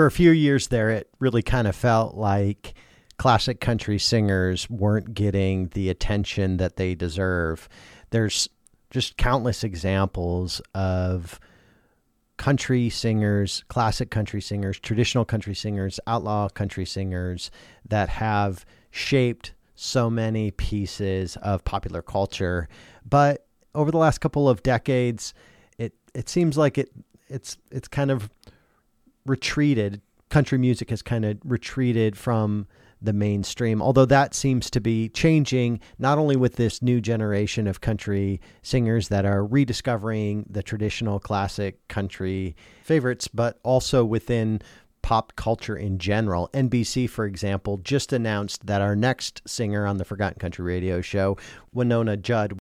for a few years there, it really kind of felt like classic country singers weren't getting the attention that they deserve. There's just countless examples of country singers, classic country singers, traditional country singers, outlaw country singers that have shaped so many pieces of popular culture. But over the last couple of decades, it it seems like it it's it's kind of retreated. Country music has kind of retreated from the mainstream, although that seems to be changing not only with this new generation of country singers that are rediscovering the traditional classic country favorites, but also within pop culture in general. NBC, for example, just announced that our next singer on the Forgotten Country radio show, Wynonna Judd,